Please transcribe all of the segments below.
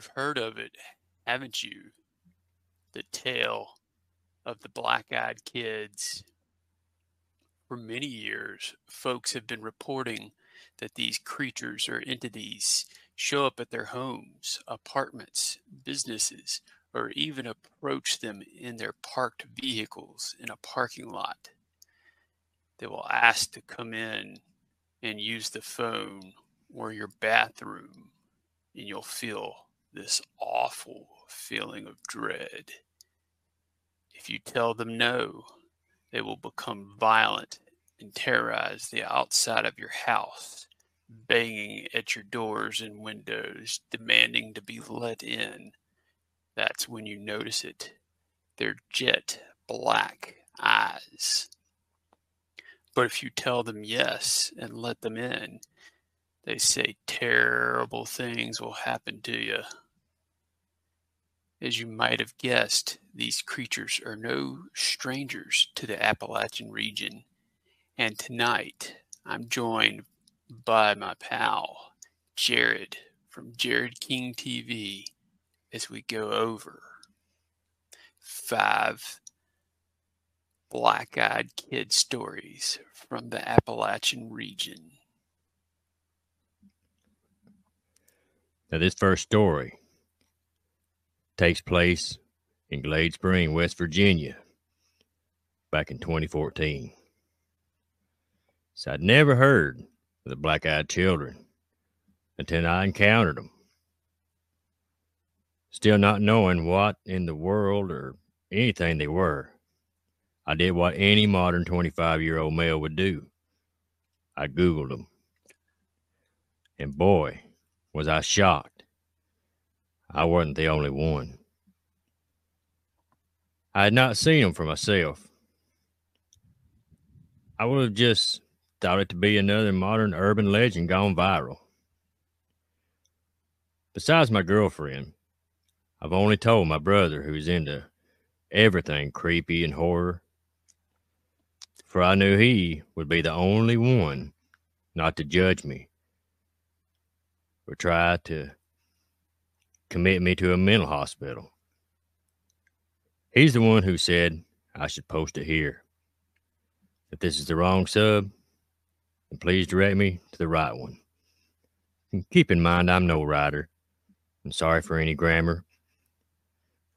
You've heard of it, haven't you? The tale of the black eyed kids. For many years, folks have been reporting that these creatures or entities show up at their homes, apartments, businesses, or even approach them in their parked vehicles in a parking lot. They will ask to come in and use the phone or your bathroom, and you'll feel this awful feeling of dread. If you tell them no, they will become violent and terrorize the outside of your house, banging at your doors and windows, demanding to be let in. That's when you notice it. Their jet black eyes. But if you tell them yes and let them in, they say terrible things will happen to you. As you might have guessed, these creatures are no strangers to the Appalachian region. And tonight, I'm joined by my pal, Jared from Jared King TV, as we go over five black eyed kid stories from the Appalachian region. Now, this first story takes place in Glade Spring, West Virginia, back in 2014. So I'd never heard of the black eyed children until I encountered them. Still not knowing what in the world or anything they were, I did what any modern 25 year old male would do I Googled them. And boy, was I shocked. I wasn't the only one. I had not seen them for myself. I would have just thought it to be another modern urban legend gone viral. Besides my girlfriend, I've only told my brother who's into everything creepy and horror. For I knew he would be the only one not to judge me or try to commit me to a mental hospital. He's the one who said I should post it here. If this is the wrong sub, then please direct me to the right one. And keep in mind, I'm no writer. I'm sorry for any grammar.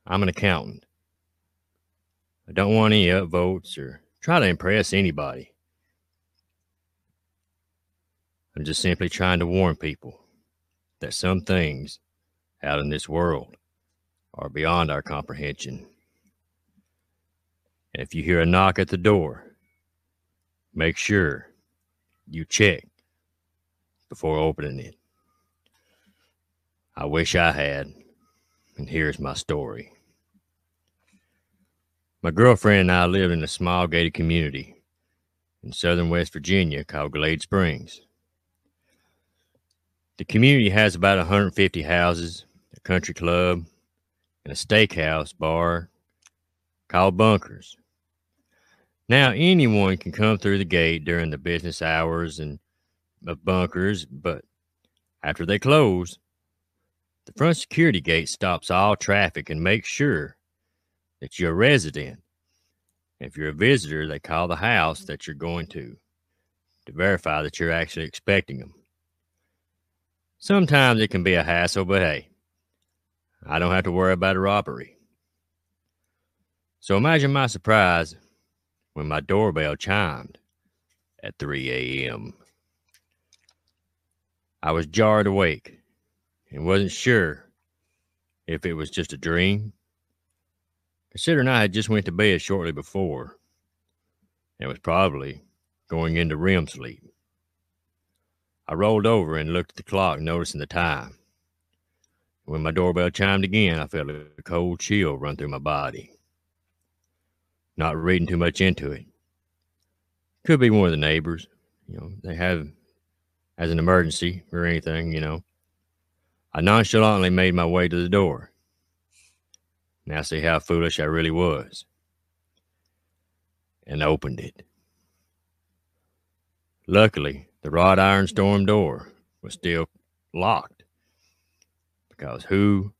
I'm an accountant. I don't want any upvotes or try to impress anybody. I'm just simply trying to warn people that some things out in this world are beyond our comprehension. And if you hear a knock at the door, make sure you check before opening it. I wish I had, and here's my story. My girlfriend and I lived in a small gated community in southern West Virginia called Glade Springs. The community has about 150 houses, country club, and a steakhouse bar called Bunkers. Now, anyone can come through the gate during the business hours and of Bunkers, but after they close, the front security gate stops all traffic and makes sure that you're a resident. If you're a visitor, they call the house that you're going to to verify that you're actually expecting them. Sometimes it can be a hassle, but hey, I don't have to worry about a robbery. So imagine my surprise when my doorbell chimed at 3 a.m. I was jarred awake and wasn't sure if it was just a dream. Considering I had just went to bed shortly before and was probably going into REM sleep. I rolled over and looked at the clock, noticing the time. When my doorbell chimed again, I felt a cold chill run through my body. Not reading too much into it. Could be one of the neighbors. You know, they have as an emergency or anything, you know. I nonchalantly made my way to the door. Now see how foolish I really was. And opened it. Luckily, the wrought iron storm door was still locked because who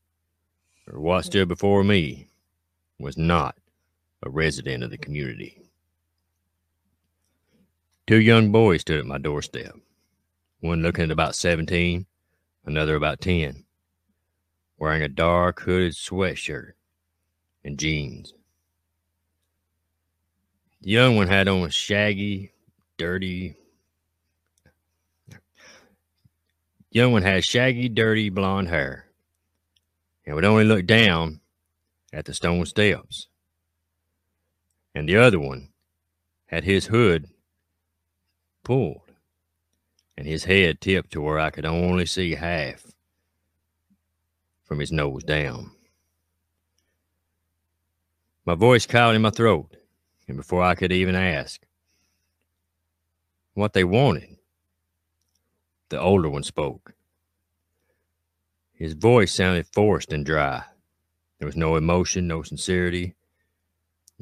or what stood before me was not a resident of the community. Two young boys stood at my doorstep, one looking at about 17, another about 10, wearing a dark hooded sweatshirt and jeans. The young one had on shaggy, dirty. Young one had shaggy, dirty blonde hair and would only look down at the stone steps. And the other one had his hood pulled and his head tipped to where I could only see half from his nose down. My voice caught in my throat, and before I could even ask what they wanted, the older one spoke. His voice sounded forced and dry. There was no emotion, no sincerity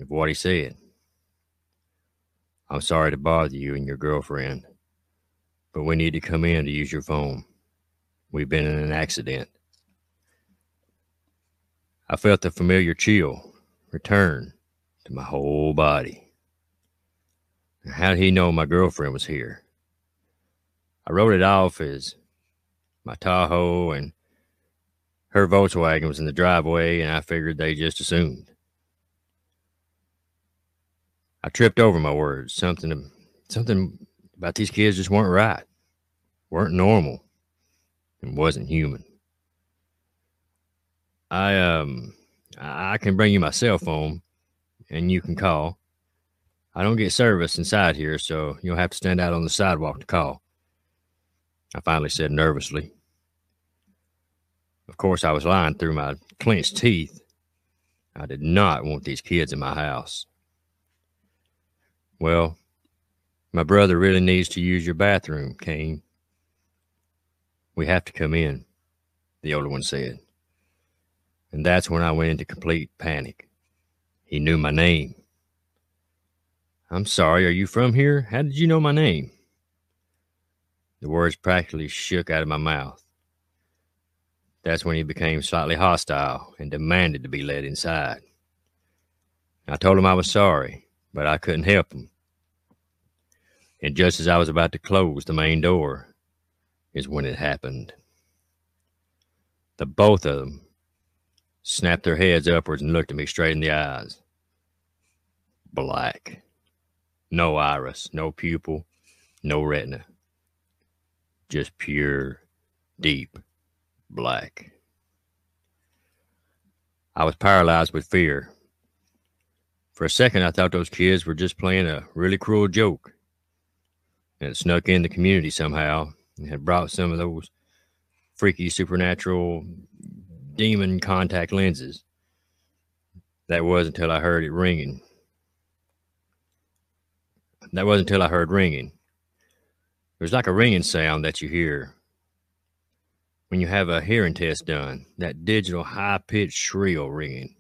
of what he said. I'm sorry to bother you and your girlfriend, but we need to come in to use your phone. We've been in an accident. I felt the familiar chill return to my whole body. How did he know my girlfriend was here? I wrote it off as my Tahoe and her Volkswagen was in the driveway, and I figured they just assumed. I tripped over my words. Something, something about these kids just weren't right, weren't normal, and wasn't human. I um, I can bring you my cell phone, and you can call. I don't get service inside here, so you'll have to stand out on the sidewalk to call. I finally said nervously. Of course, I was lying through my clenched teeth. I did not want these kids in my house. Well, my brother really needs to use your bathroom, Kane. We have to come in, the older one said. And that's when I went into complete panic. He knew my name. I'm sorry, are you from here? How did you know my name? The words practically shook out of my mouth. That's when he became slightly hostile and demanded to be led inside. I told him I was sorry, but I couldn't help him. And just as I was about to close the main door, is when it happened. The both of them snapped their heads upwards and looked at me straight in the eyes. Black. No iris, no pupil, no retina. Just pure, deep black. I was paralyzed with fear. For a second, I thought those kids were just playing a really cruel joke. And it snuck in the community somehow and had brought some of those freaky supernatural demon contact lenses. That was until I heard it ringing. That was until I heard ringing. It was like a ringing sound that you hear when you have a hearing test done, that digital high pitched shrill ringing.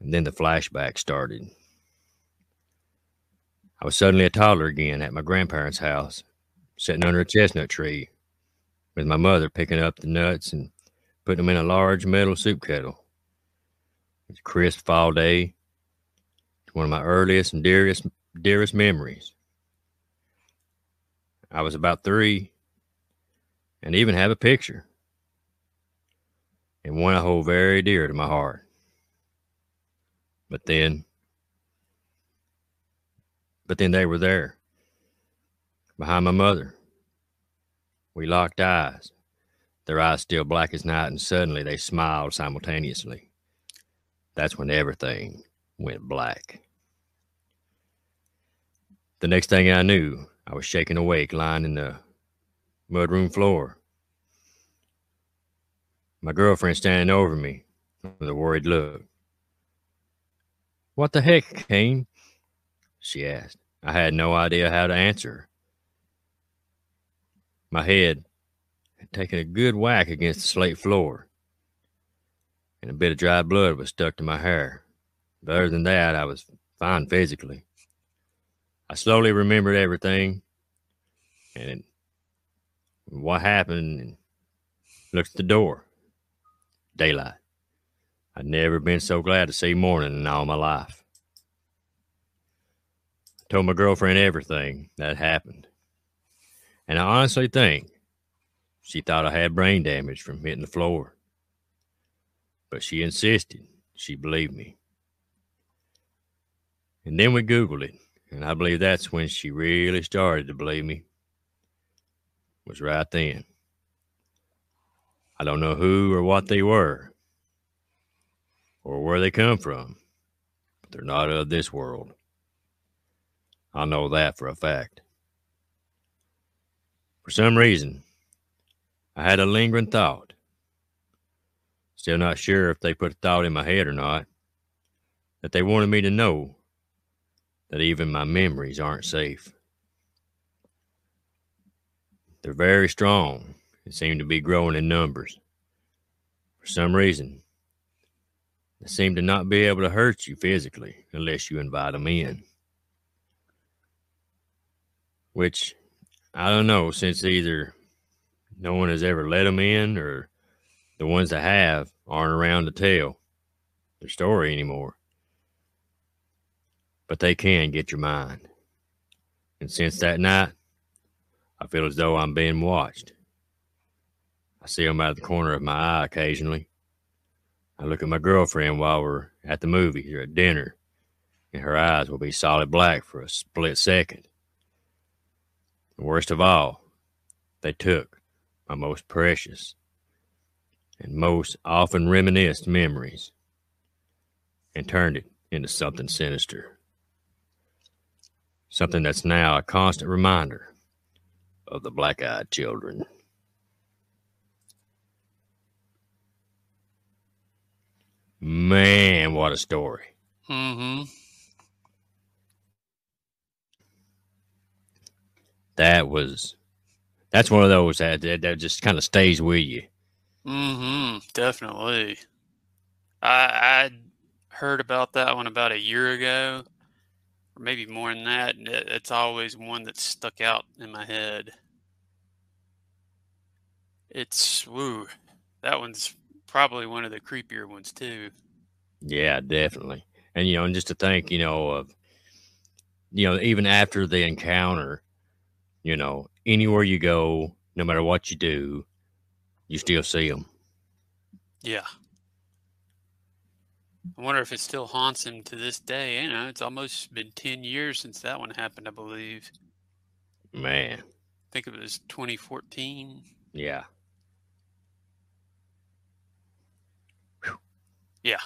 And then the flashback started. I was suddenly a toddler again at my grandparents' house, sitting under a chestnut tree, with my mother picking up the nuts and putting them in a large metal soup kettle. It's a crisp fall day. It's one of my earliest and dearest dearest memories. I was about three and even have a picture. And one I hold very dear to my heart. But then, but then they were there behind my mother. We locked eyes, their eyes still black as night, and suddenly they smiled simultaneously. That's when everything went black. The next thing I knew, I was shaken awake, lying in the mudroom floor. My girlfriend standing over me with a worried look. What the heck, Kane? She asked. I had no idea how to answer. My head had taken a good whack against the slate floor, and a bit of dry blood was stuck to my hair. But other than that, I was fine physically. I slowly remembered everything, and what happened and looked at the door. daylight. I'd never been so glad to see morning in all my life. I told my girlfriend everything that happened. And I honestly think she thought I had brain damage from hitting the floor. But she insisted she believed me. And then we Googled it, and I believe that's when she really started to believe me. Was right then. I don't know who or what they were, or where they come from, but they're not of this world. I know that for a fact. For some reason, I had a lingering thought. Still not sure if they put a thought in my head or not, that they wanted me to know that even my memories aren't safe. They're very strong and seem to be growing in numbers. For some reason, they seem to not be able to hurt you physically unless you invite them in. Which I don't know, since either no one has ever let them in or the ones that have aren't around to tell their story anymore. But they can get your mind. And since that night, I feel as though I'm being watched. I see them out of the corner of my eye occasionally. I look at my girlfriend while we're at the movies or at dinner, and her eyes will be solid black for a split second. Worst of all, they took my most precious and most often reminisced memories and turned it into something sinister. Something that's now a constant reminder of the black eyed children. Man, what a story. Mm-hmm. That was that's one of those that that, that just kind of stays with you. Mm-hmm. Definitely. I I heard about that one about a year ago, maybe more than that. And it's always one that stuck out in my head. It's woo. That one's probably one of the creepier ones too. Yeah, definitely. And you know, and just to think, you know, of you know, even after the encounter, you know, anywhere you go, no matter what you do, you still see them. Yeah. I wonder if it still haunts him to this day. You know, it's almost been 10 years since that one happened, I believe. Man. I think it was 2014. Yeah. Whew. Yeah.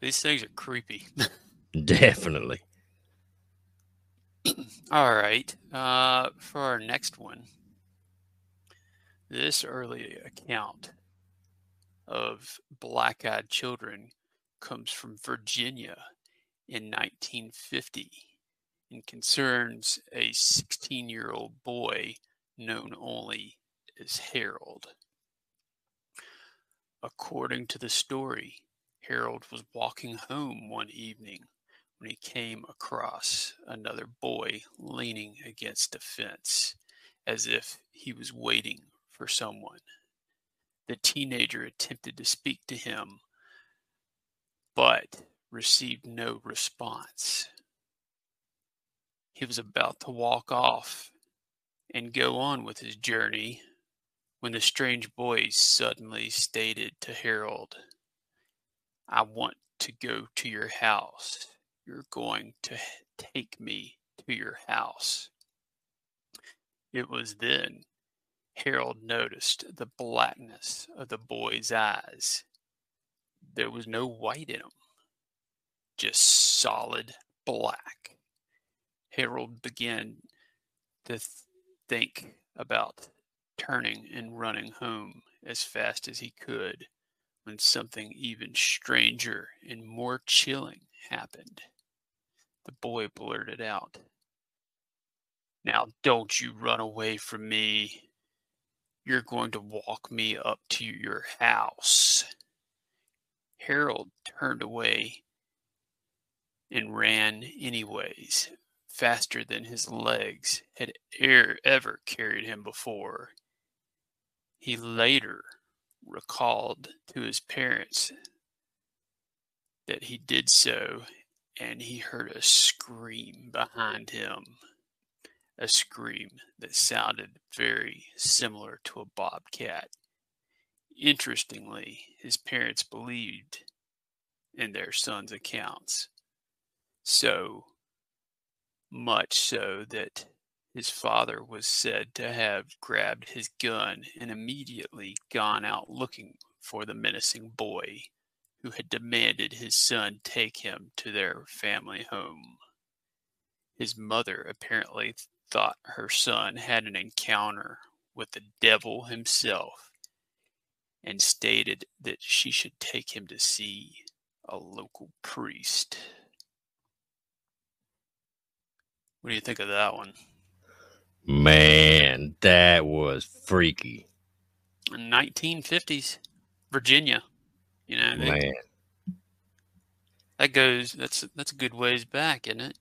These things are creepy. Definitely. All right. Uh, for our next one, this early account of black eyed children comes from Virginia in 1950 and concerns a 16 year old boy known only as Harold. According to the story, Harold was walking home one evening when he came across another boy leaning against a fence as if he was waiting for someone. The teenager attempted to speak to him, but received no response. He was about to walk off and go on with his journey when the strange voice suddenly stated to Harold, I want to go to your house. You're going to take me to your house. It was then Harold noticed the blackness of the boy's eyes. There was no white in them, just solid black. Harold began to th- think about turning and running home as fast as he could when something even stranger and more chilling happened. The boy blurted out, Now don't you run away from me. You're going to walk me up to your house. Harold turned away and ran anyways, faster than his legs had er- ever carried him before. He later recalled to his parents that he did so and he heard a scream behind him. A scream that sounded very similar to a bobcat. Interestingly, his parents believed in their son's accounts. So much so that his father was said to have grabbed his gun and immediately gone out looking for the menacing boy who had demanded his son take him to their family home. His mother apparently thought her son had an encounter with the devil himself and stated that she should take him to see a local priest. What do you think of that one? Man, that was freaky. 1950s, Virginia. You know, Man. that goes. That's that's a good ways back, isn't it?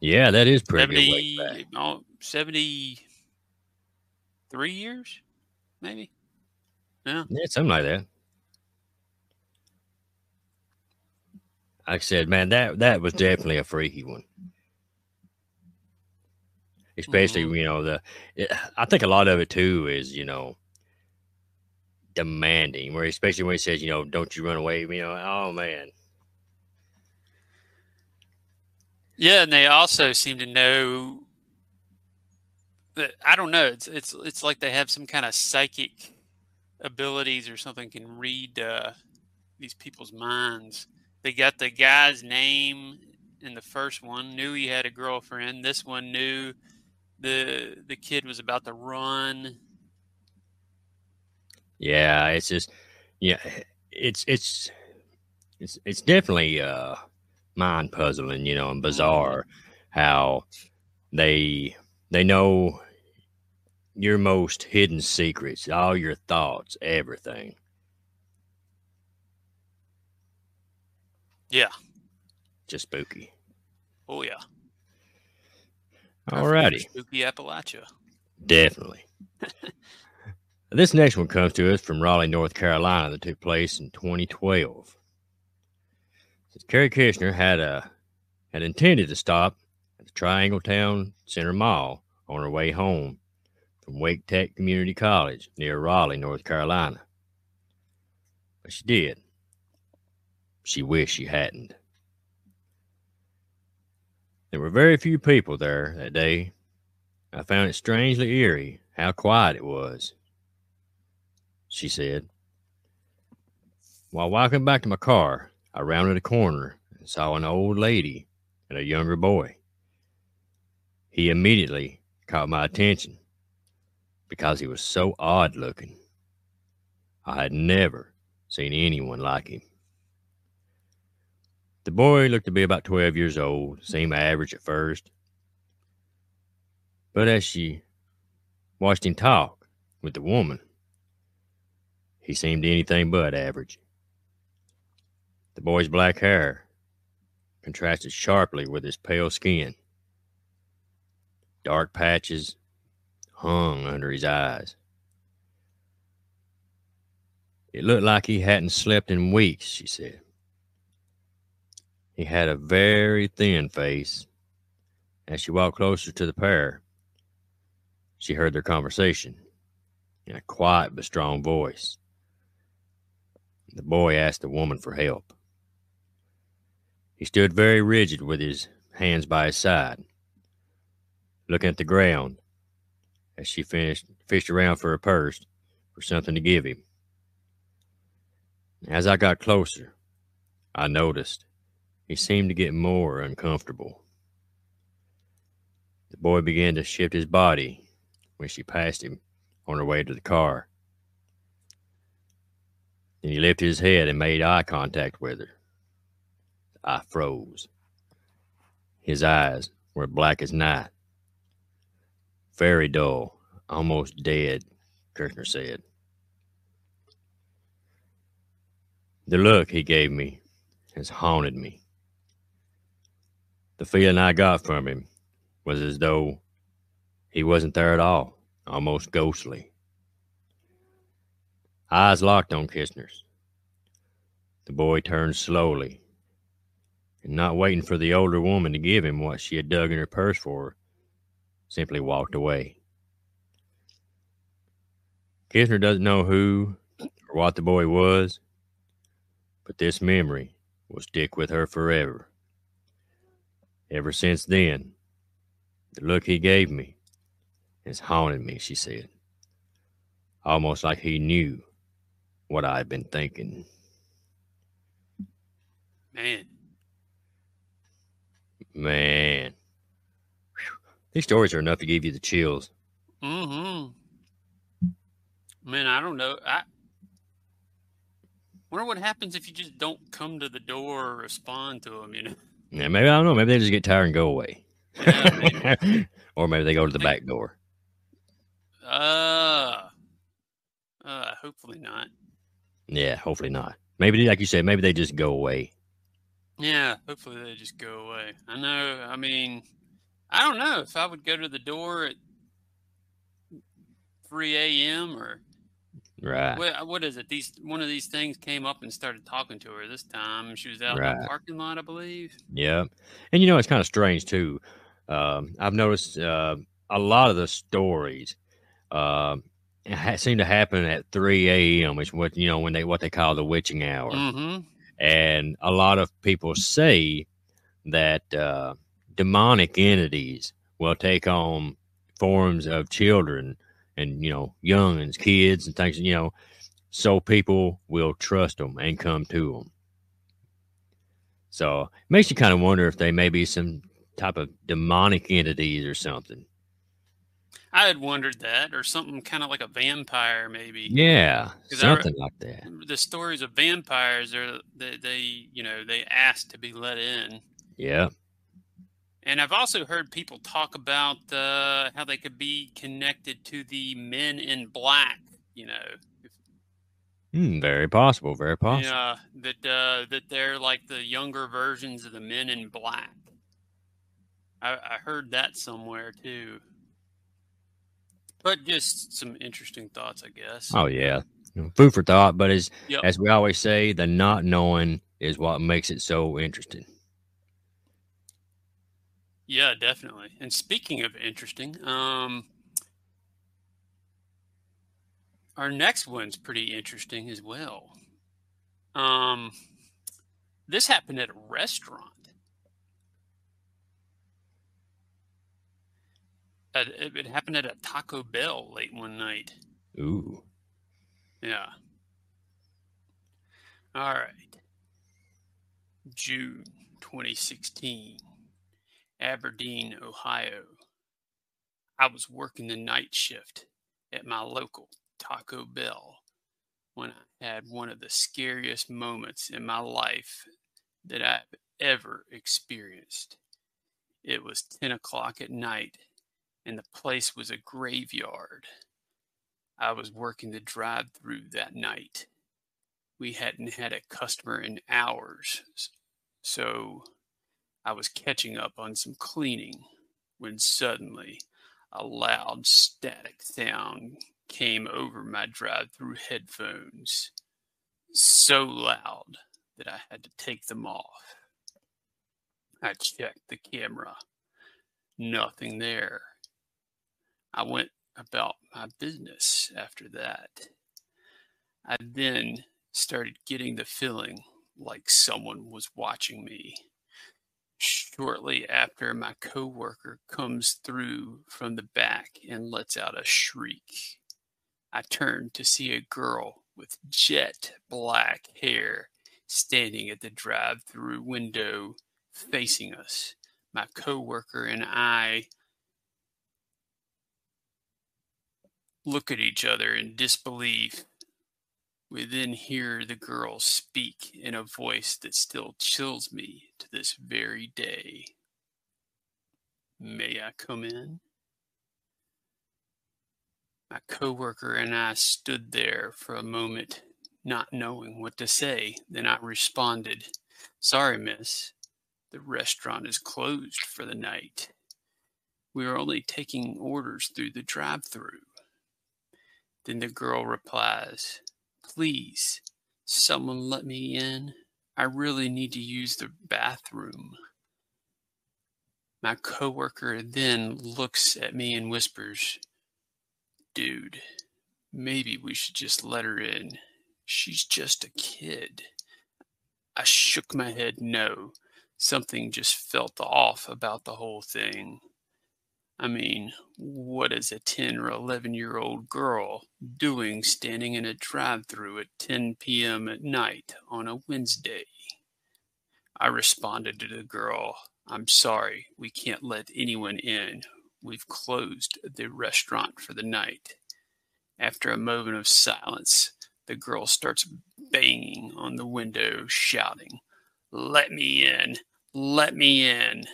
Yeah, that is pretty 70, good. way back. oh, 73 years, maybe. Yeah. Yeah, something like that. Like I said, man, that that was definitely a freaky one. Especially, Mhm. you know, the it, I think a lot of it too is, you know, demanding. Where especially when he says, you know, don't you run away, you know, oh man, Yeah, and they also seem to know that I don't know. It's it's it's like they have some kind of psychic abilities or something. Can read uh, these people's minds. They got the guy's name in the first one. Knew he had a girlfriend. This one knew the the kid was about to run. yeah, it's just, yeah, it's it's it's it's definitely uh mind puzzling, you know, and bizarre how they they know your most hidden secrets, all your thoughts, everything. Yeah. Just spooky. Oh yeah. Alrighty, Spooky Appalachia. definitely. this next one comes to us from Raleigh, North Carolina, that took place in 2012. Says Carrie Kirshner had a had intended to stop at the Triangle Town Center Mall on her way home from Wake Tech Community College near Raleigh, North Carolina. But she did. She wished she hadn't. There were very few people there that day. I found it strangely eerie how quiet it was. She said. While walking back to my car, I rounded a corner and saw an old lady and a younger boy. He immediately caught my attention because he was so odd looking. I had never seen anyone like him. The boy looked to be about 12 years old, seemed average at first. But as she watched him talk with the woman, he seemed anything but average. The boy's black hair contrasted sharply with his pale skin. Dark patches hung under his eyes. It looked like he hadn't slept in weeks, she said. He had a very thin face. As she walked closer to the pair, she heard their conversation in a quiet but strong voice. The boy asked the woman for help. He stood very rigid with his hands by his side, looking at the ground as she finished fished around for a purse for something to give him. As I got closer, I noticed he seemed to get more uncomfortable. The boy began to shift his body when she passed him on her way to the car. Then he lifted his head and made eye contact with her. I froze. His eyes were black as night. Very dull, almost dead, Kirchner said. The look he gave me has haunted me. The feeling I got from him was as though he wasn't there at all, almost ghostly. Eyes locked on Kistner's. The boy turned slowly, and not waiting for the older woman to give him what she had dug in her purse for simply walked away. Kisner doesn't know who or what the boy was, but this memory will stick with her forever. Ever since then, the look he gave me has haunted me, she said, almost like he knew what I'd been thinking. Man, Man. These stories are enough to give you the chills. mm-hmm. Man, I don't know. I wonder what happens if you just don't come to the door or respond to them. You know, Yeah, maybe I don't know. Maybe they just get tired and go away, Yeah, maybe. or maybe they go to the back door. uh, uh, hopefully not. Yeah, hopefully not. Maybe, like you said, maybe they just go away. Yeah, hopefully they just go away. I know. I mean, I don't know if I would go to the door at 3 a.m. or Right. what, what is it? These one of these things came up and started talking to her this time. She was out in the parking lot, I believe. Yeah, and you know it's kind of strange too. Um, I've noticed uh, a lot of the stories uh, seem to happen at 3 a.m., which what you know when they what they call the witching hour. Mm-hmm. and a lot of people say that uh, demonic entities will take on forms of children and you know young and kids and things you know so people will trust them and come to them so it makes you kind of wonder if they may be some type of demonic entities or something I had wondered that, or something kind of like a vampire, maybe. yeah 'Cause I re- something like that The stories of vampires are they, they, you know, they ask to be let in. yeah And I've also heard people talk about uh, how they could be connected to the men in black. You know, Hmm, very possible very possible yeah, that uh, that they're like the younger versions of the men in black. I, I heard that somewhere too. But just some interesting thoughts, I guess. Oh yeah, food for thought. But as Yep. as we always say, the not knowing is what makes it so interesting. Yeah, definitely. And speaking of interesting, um, our next one's pretty interesting as well. Um, this happened at a restaurant. It, happened at a Taco Bell late one night. Ooh, Yeah. All right. June 2016, Aberdeen, Ohio. I was working the night shift at my local Taco Bell when I had one of the scariest moments in my life that I've ever experienced. It was 10 o'clock at night, and the place was a graveyard. I was working the drive through that night. We hadn't had a customer in hours, so I was catching up on some cleaning when suddenly a loud static sound came over my drive through headphones. So loud that I had to take them off. I checked the camera. Nothing there. I went about my business after that. I then started getting the feeling like someone was watching me. Shortly after, my coworker comes through from the back and lets out a shriek. I turn to see a girl with jet black hair standing at the drive-through window facing us. My coworker and I look at each other in disbelief. We then hear the girl speak in a voice that still chills me to this very day. May I come in? My coworker and I stood there for a moment, not knowing what to say. Then I responded, Sorry, miss. The restaurant is closed for the night. We are only taking orders through the drive through. Then the girl replies, Please Someone let me in. I really need to use the bathroom. My coworker then looks at me and whispers, Dude, maybe we should just let her in. She's just a kid. I shook my head no. Something just felt off about the whole thing. I mean, what is a 10 or 11 year old girl doing standing in a drive through at 10 p.m. at night on a Wednesday? I responded to the girl, I'm sorry, we can't let anyone in. We've closed the restaurant for the night. After a moment of silence, the girl starts banging on the window, shouting, Let me in! Let me in!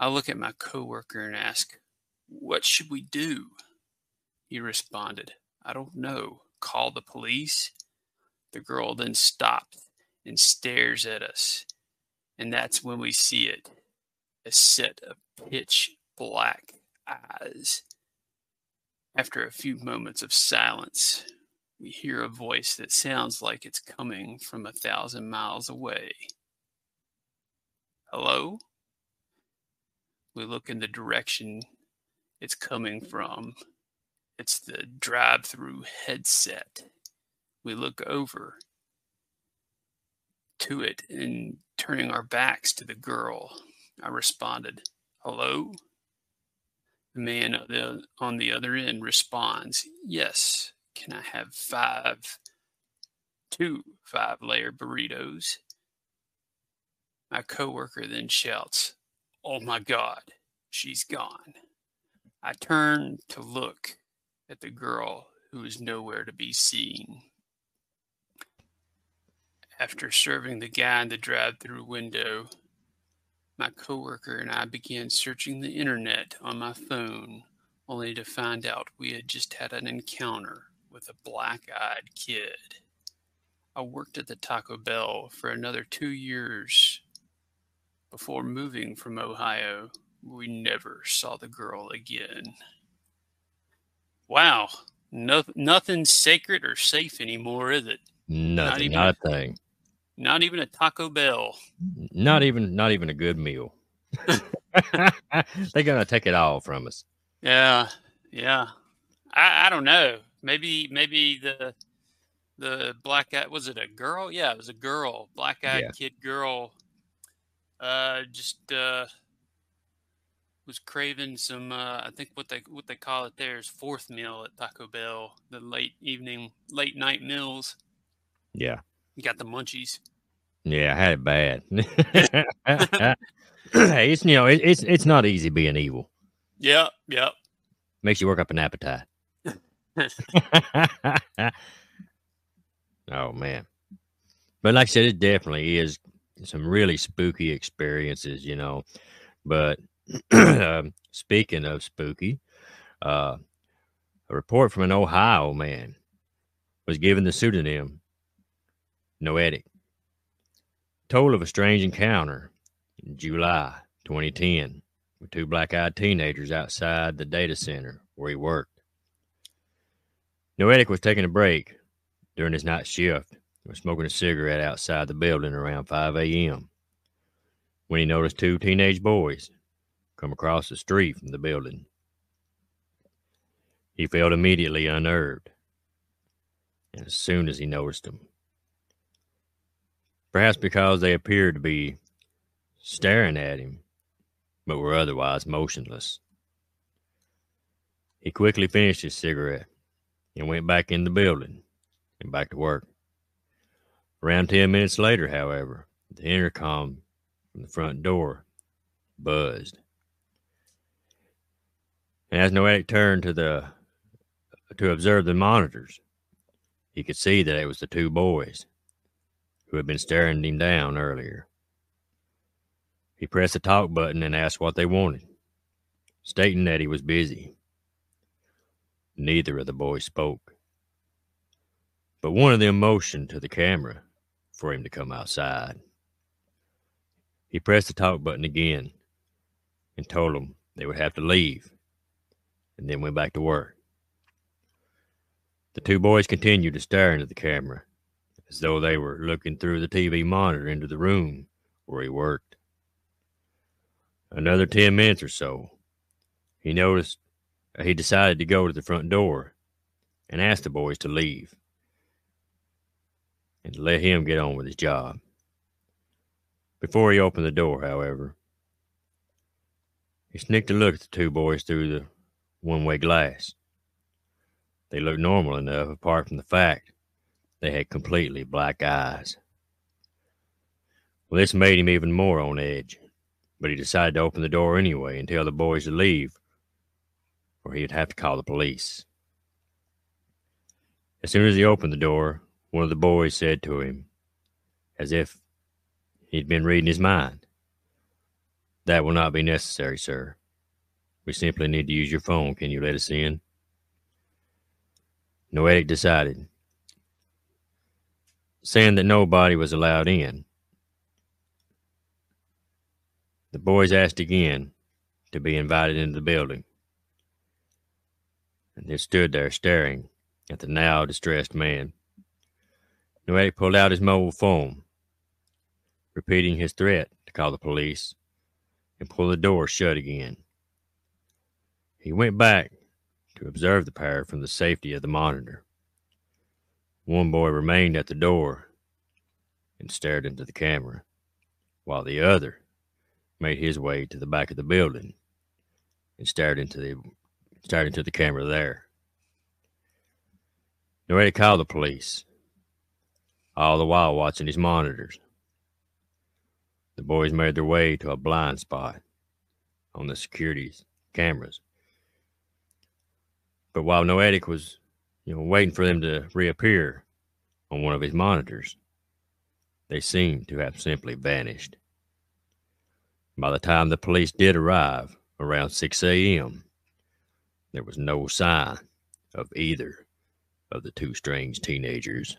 I look at my coworker and ask, What should we do? He responded, I don't know. Call the police? The girl then stops and stares at us. And that's when we see it a set of pitch black eyes. After a few moments of silence, we hear a voice that sounds like it's coming from a thousand miles away. Hello? We look in the direction it's coming from. It's the drive through headset. We look over to it and turning our backs to the girl. I responded, Hello? The man on the other end responds, Yes, can I have five, two five layer burritos? My coworker then shouts, Oh my God, she's gone. I turn to look at the girl who is nowhere to be seen. After serving the guy in the drive through window, my coworker and I began searching the internet on my phone, only to find out we had just had an encounter with a black eyed kid. I worked at the Taco Bell for another two years before moving from Ohio, we never saw the girl again. Wow, no, nothing's sacred or safe anymore, is it? Nothing, not, even, not a thing. Not even a Taco Bell. Not even, not even a good meal. They're gonna take it all from us. Yeah, yeah. I, I don't know. Maybe, maybe the the black eyed was it a girl? Yeah, it was a girl, black eyed yeah. kid girl uh, just uh, was craving some. Uh, I think what they what they call it there is fourth meal at Taco Bell, the late evening, late night meals. Yeah, you got the munchies. Yeah, I had it bad. hey, it's you know it, it's it's not easy being evil. Yeah, yeah. Makes you work up an appetite. oh man, but like I said, it definitely is some really spooky experiences, you know. But um, speaking of spooky, uh, a report from an Ohio man was given the pseudonym Noetic. Told of a strange encounter in July 2010 with two black eyed teenagers outside the data center where he worked. Noetic was taking a break during his night shift was smoking a cigarette outside the building around 5 a.m. when he noticed two teenage boys come across the street from the building. He felt immediately unnerved as soon as he noticed them. Perhaps because they appeared to be staring at him, but were otherwise motionless. He quickly finished his cigarette and went back in the building and back to work. Around 10 minutes later, however, the intercom from the front door buzzed. And as Noetic turned to the to observe the monitors, he could see that it was the two boys who had been staring him down earlier. He pressed the talk button and asked what they wanted, stating that he was busy. Neither of the boys spoke, but one of them motioned to the camera for him to come outside. He pressed the talk button again and told them they would have to leave and then went back to work. The two boys continued to stare into the camera as though they were looking through the TV monitor into the room where he worked. Another 10 minutes or so, he noticed he decided to go to the front door and asked the boys to leave and let him get on with his job. Before he opened the door, however, he sneaked a look at the two boys through the one way glass. They looked normal enough, apart from the fact they had completely black eyes. Well, this made him even more on edge, but he decided to open the door anyway and tell the boys to leave, or he'd have to call the police. As soon as he opened the door, one of the boys said to him, as if he'd been reading his mind, That will not be necessary, sir. We simply need to use your phone. Can you let us in? Noetic decided, saying that nobody was allowed in. The boys asked again to be invited into the building, and they stood there staring at the now distressed man. Noetic pulled out his mobile phone, repeating his threat to call the police and pull the door shut again. He went back to observe the pair from the safety of the monitor. One boy remained at the door and stared into the camera, while the other made his way to the back of the building and stared into the stared into the camera there. They called the police, all the while watching his monitors. The boys made their way to a blind spot on the security's cameras but while Noetic was, you know, waiting for them to reappear on one of his monitors, they seemed to have simply vanished. By the time the police did arrive around 6 a.m., there was no sign of either of the two strange teenagers.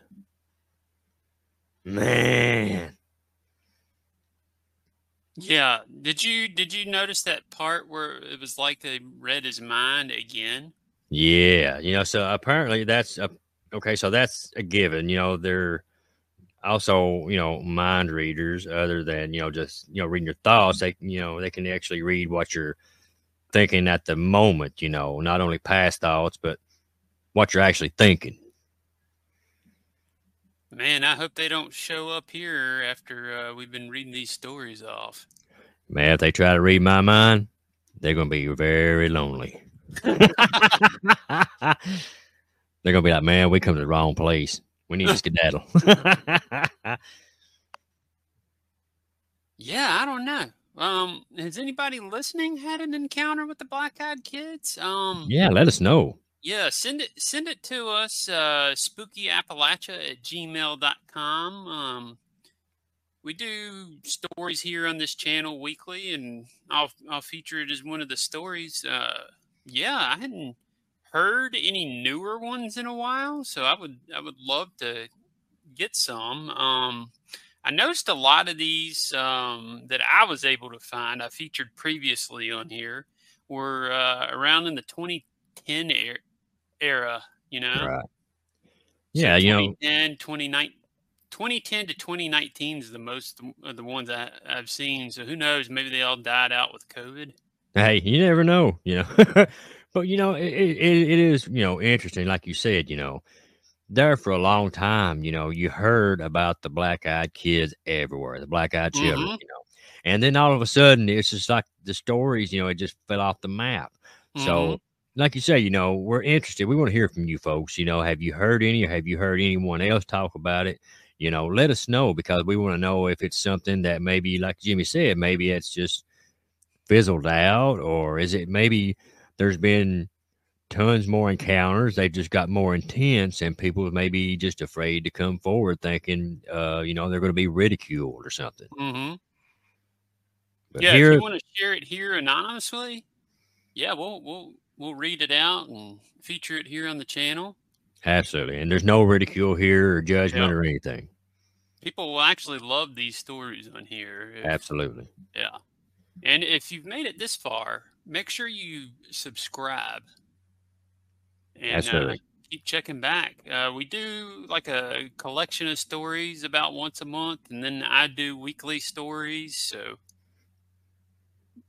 Man. Yeah. Did you did you notice that part where it was like they read his mind again? Yeah, you know, so apparently that's a, okay. So that's a given. You know, they're also you know mind readers, other than you know just you know reading your thoughts. They you know they can actually read what you're thinking at the moment. You know, not only past thoughts, but what you're actually thinking. Man, I hope they don't show up here after uh, we've been reading these stories off. Man, if they try to read my mind, they're going to be very lonely. They're gonna be like, man, we come to the wrong place. We need to skedaddle. yeah, I don't know. Um, has anybody listening had an encounter with the black eyed kids? Um, yeah, let us know. Yeah, send it send it to us, uh spookyappalachia at gmail.com. Um we do stories here on this channel weekly and I'll I'll feature it as one of the stories. Uh yeah, I hadn't heard any newer ones in a while, so I would I would love to get some. Um, I noticed a lot of these um, that I was able to find. I featured previously on here were uh, around in the 2010 er- era. You know, right? Yeah, so you know, 2010, 2010 to 2019 is the most of the ones I, I've seen. So who knows? Maybe they all died out with COVID. Hey, you never know, you know. but you know, it, it, it is you know interesting, like you said, you know, there for a long time, you know, you heard about the black eyed kids everywhere, the black eyed children, mm-hmm. you know, and then all of a sudden, it's just like the stories, you know, it just fell off the map. Mm-hmm. So, like you say, you know, we're interested. We want to hear from you folks. You know, have you heard any, or have you heard anyone else talk about it? You know, let us know because we want to know if it's something that maybe, like Jimmy said, maybe it's just fizzled out, or is it maybe there's been tons more encounters? They've just got more intense, and people maybe just afraid to come forward, thinking, uh, you know, they're going to be ridiculed or something. Mm-hmm. yeah, here, if you want to share it here anonymously, yeah, we'll we'll we'll read it out and feature it here on the channel. Absolutely, and there's no ridicule here or judgment or anything. People will actually love these stories on here. If, Absolutely. Yeah. And if you've made it this far, make sure you subscribe and uh, keep checking back. Uh, we do like a collection of stories about once a month, and then I do weekly stories. So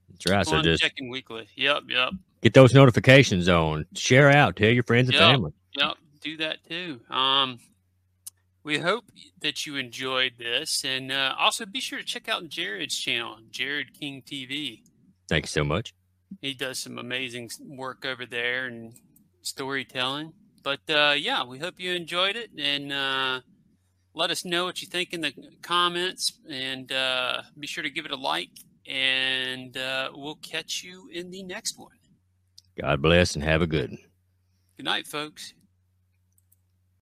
that's right. So just checking weekly. Yep, yep. Get those notifications on. Share out. Tell your friends and yep, family. Yep, do that too. Um, we hope that you enjoyed this, and uh, also be sure to check out Jared's channel, Jared King TV. Thank you so much. He does some amazing work over there and storytelling. But uh, yeah, we hope you enjoyed it, and uh, let us know what you think in the comments, and uh, be sure to give it a like. And uh, we'll catch you in the next one. God bless and have a good one. Good night, folks.